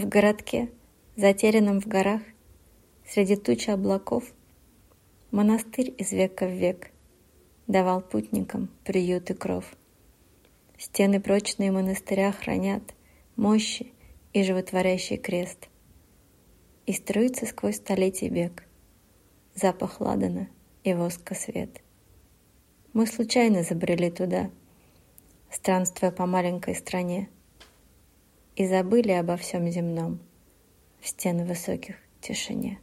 В городке, затерянном в горах, Среди туч облаков, Монастырь из века в век Давал путникам приют и кров. Стены прочные монастыря хранят Мощи и животворящий крест. И струится сквозь столетий бег Запах ладана и воска свет. Мы случайно забрели туда, Странствуя по маленькой стране, И забыли обо всем земном В стены высоких тишине.